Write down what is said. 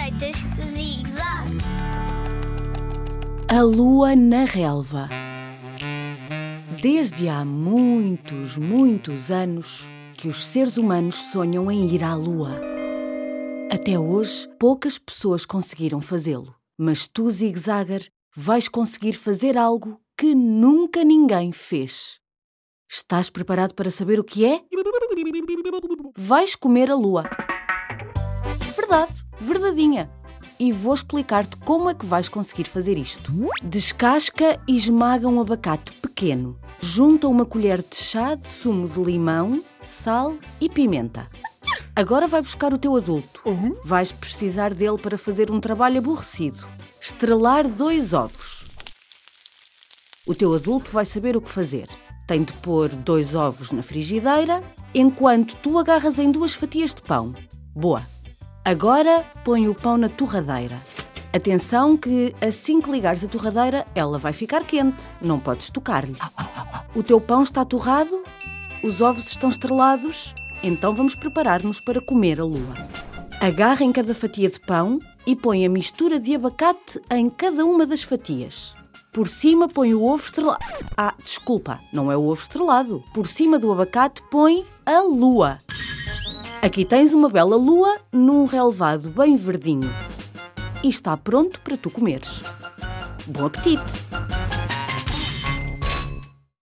Receitas. A lua na relva. Desde há muitos, muitos anos que os seres humanos sonham em ir à lua. Até hoje, poucas pessoas conseguiram fazê-lo. Mas tu, Zig-Zagger, vais conseguir fazer algo que nunca ninguém fez. Estás preparado para saber o que é? Vais comer a lua. Verdade, verdadinha. E vou explicar-te como é que vais conseguir fazer isto. Descasca e esmaga um abacate pequeno. Junta uma colher de chá de sumo de limão, sal e pimenta. Agora vai buscar o teu adulto. Vais precisar dele para fazer um trabalho aborrecido. Estrelar dois ovos. O teu adulto vai saber o que fazer. Tem de pôr dois ovos na frigideira, enquanto tu agarras em duas fatias de pão. Boa! Agora põe o pão na torradeira. Atenção que assim que ligares a torradeira, ela vai ficar quente. Não podes tocar-lhe. O teu pão está torrado, os ovos estão estrelados, então vamos preparar-nos para comer a lua. Agarra em cada fatia de pão e põe a mistura de abacate em cada uma das fatias. Por cima põe o ovo estrelado. Ah, desculpa, não é o ovo estrelado. Por cima do abacate põe a lua. Aqui tens uma bela lua num relevado bem verdinho. E está pronto para tu comeres. Bom apetite!